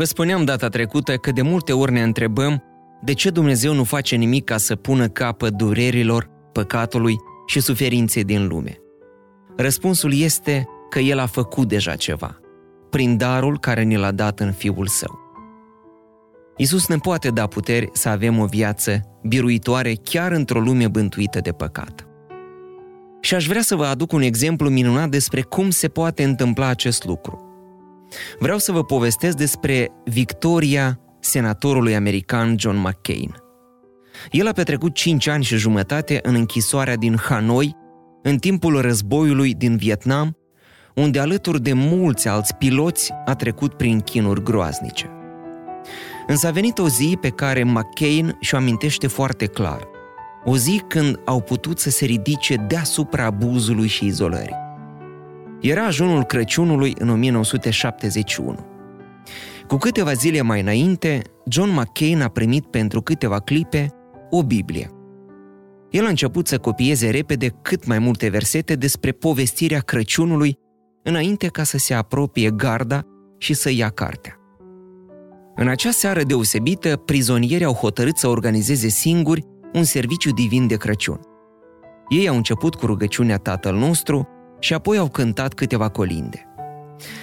Vă spuneam data trecută că de multe ori ne întrebăm de ce Dumnezeu nu face nimic ca să pună capăt durerilor, păcatului și suferinței din lume. Răspunsul este că El a făcut deja ceva, prin darul care ne l-a dat în Fiul Său. Isus ne poate da puteri să avem o viață biruitoare chiar într-o lume bântuită de păcat. Și aș vrea să vă aduc un exemplu minunat despre cum se poate întâmpla acest lucru – Vreau să vă povestesc despre victoria senatorului american John McCain. El a petrecut 5 ani și jumătate în închisoarea din Hanoi, în timpul războiului din Vietnam, unde alături de mulți alți piloți a trecut prin chinuri groaznice. Însă a venit o zi pe care McCain și-o amintește foarte clar. O zi când au putut să se ridice deasupra abuzului și izolării. Era ajunul Crăciunului în 1971. Cu câteva zile mai înainte, John McCain a primit pentru câteva clipe o Biblie. El a început să copieze repede cât mai multe versete despre povestirea Crăciunului înainte ca să se apropie garda și să ia cartea. În acea seară deosebită, prizonierii au hotărât să organizeze singuri un serviciu divin de Crăciun. Ei au început cu rugăciunea Tatăl nostru, și apoi au cântat câteva colinde.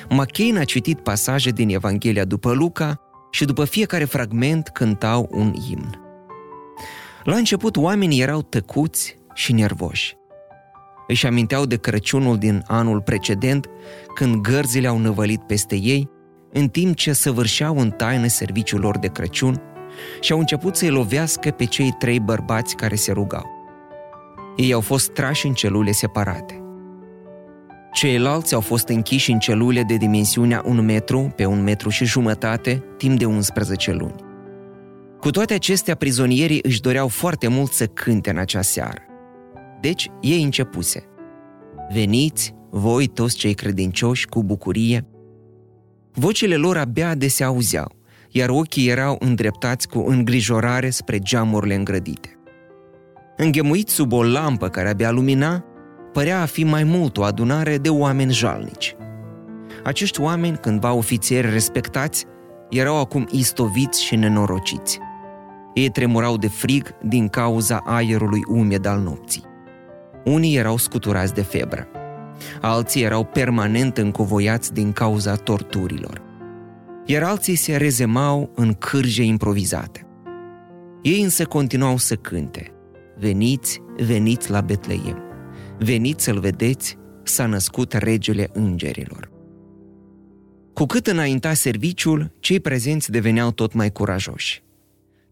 McCain a citit pasaje din Evanghelia după Luca și după fiecare fragment cântau un imn. La început oamenii erau tăcuți și nervoși. Își aminteau de Crăciunul din anul precedent, când gărzile au năvălit peste ei, în timp ce săvârșeau în taină serviciul lor de Crăciun și au început să-i lovească pe cei trei bărbați care se rugau. Ei au fost trași în celule separate. Ceilalți au fost închiși în celule de dimensiunea un metru pe un metru și jumătate, timp de 11 luni. Cu toate acestea, prizonierii își doreau foarte mult să cânte în acea seară. Deci, ei începuse. Veniți, voi toți cei credincioși, cu bucurie. Vocile lor abia de se auzeau, iar ochii erau îndreptați cu îngrijorare spre geamurile îngrădite. Înghemuiți sub o lampă care abia lumina, părea a fi mai mult o adunare de oameni jalnici. Acești oameni, cândva ofițieri respectați, erau acum istoviți și nenorociți. Ei tremurau de frig din cauza aerului umed al nopții. Unii erau scuturați de febră. Alții erau permanent încovoiați din cauza torturilor. Iar alții se rezemau în cârje improvizate. Ei însă continuau să cânte. Veniți, veniți la Betleem. Veniți să-l vedeți, s-a născut regele îngerilor. Cu cât înainta serviciul, cei prezenți deveneau tot mai curajoși.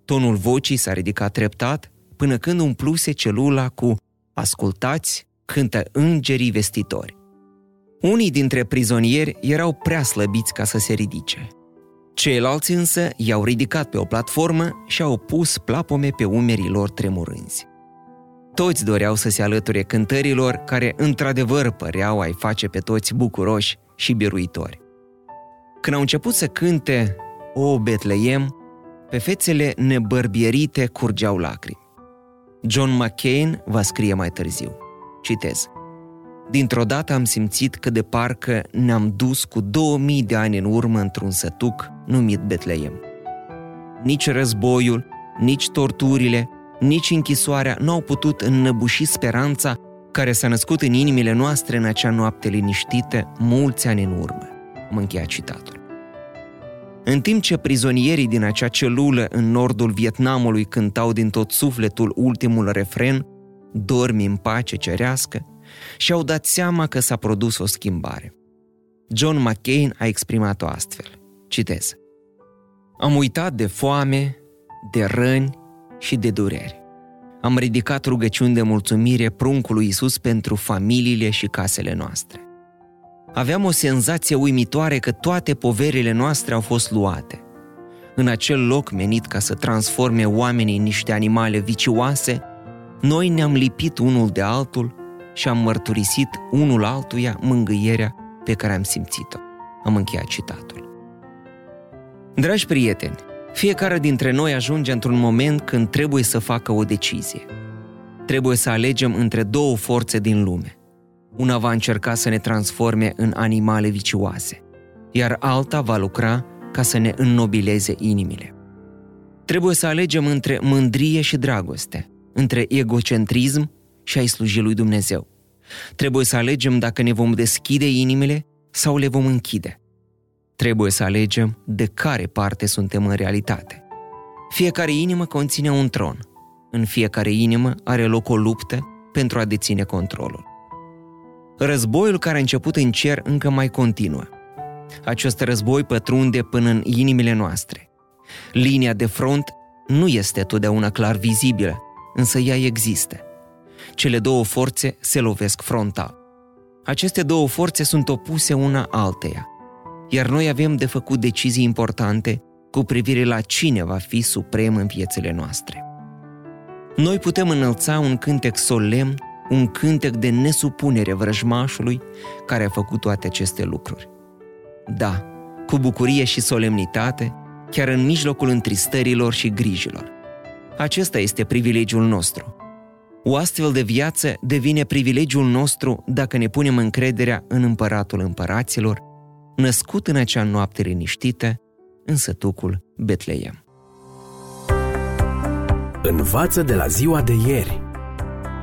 Tonul vocii s-a ridicat treptat până când umpluse celula cu Ascultați, cântă îngerii vestitori. Unii dintre prizonieri erau prea slăbiți ca să se ridice. Ceilalți însă i-au ridicat pe o platformă și au pus plapome pe umerii lor tremurânzi. Toți doreau să se alăture cântărilor care într-adevăr păreau ai face pe toți bucuroși și biruitori. Când au început să cânte O Betleem, pe fețele nebărbierite curgeau lacrimi. John McCain va scrie mai târziu. Citez. Dintr-o dată am simțit că de parcă ne-am dus cu 2000 de ani în urmă într-un sătuc numit Betleem. Nici războiul, nici torturile, nici închisoarea nu au putut înnăbuși speranța care s-a născut în inimile noastre în acea noapte liniștită mulți ani în urmă. Am încheiat citatul. În timp ce prizonierii din acea celulă în nordul Vietnamului cântau din tot sufletul ultimul refren, dormi în pace cerească, și-au dat seama că s-a produs o schimbare. John McCain a exprimat-o astfel. Citez. Am uitat de foame, de răni și de dureri. Am ridicat rugăciuni de mulțumire pruncului Isus pentru familiile și casele noastre. Aveam o senzație uimitoare că toate poverile noastre au fost luate. în acel loc menit ca să transforme oamenii în niște animale vicioase, noi ne-am lipit unul de altul și am mărturisit unul altuia mângâierea pe care am simțit-o. Am încheiat citatul. Dragi prieteni, fiecare dintre noi ajunge într-un moment când trebuie să facă o decizie. Trebuie să alegem între două forțe din lume. Una va încerca să ne transforme în animale vicioase, iar alta va lucra ca să ne înnobileze inimile. Trebuie să alegem între mândrie și dragoste, între egocentrism și a-i sluji lui Dumnezeu. Trebuie să alegem dacă ne vom deschide inimile sau le vom închide. Trebuie să alegem de care parte suntem în realitate. Fiecare inimă conține un tron. În fiecare inimă are loc o luptă pentru a deține controlul. Războiul care a început în cer încă mai continuă. Acest război pătrunde până în inimile noastre. Linia de front nu este totdeauna clar vizibilă, însă ea există. Cele două forțe se lovesc frontal. Aceste două forțe sunt opuse una alteia, iar noi avem de făcut decizii importante cu privire la cine va fi suprem în viețile noastre. Noi putem înălța un cântec solemn, un cântec de nesupunere vrăjmașului care a făcut toate aceste lucruri. Da, cu bucurie și solemnitate, chiar în mijlocul întristărilor și grijilor. Acesta este privilegiul nostru. O astfel de viață devine privilegiul nostru dacă ne punem încrederea în împăratul împăraților, născut în acea noapte liniștită, în sătucul Betleem. Învață de la ziua de ieri.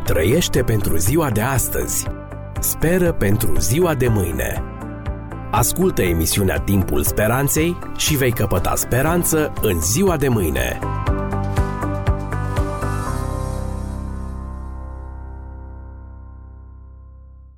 Trăiește pentru ziua de astăzi. Speră pentru ziua de mâine. Ascultă emisiunea Timpul Speranței și vei căpăta speranță în ziua de mâine.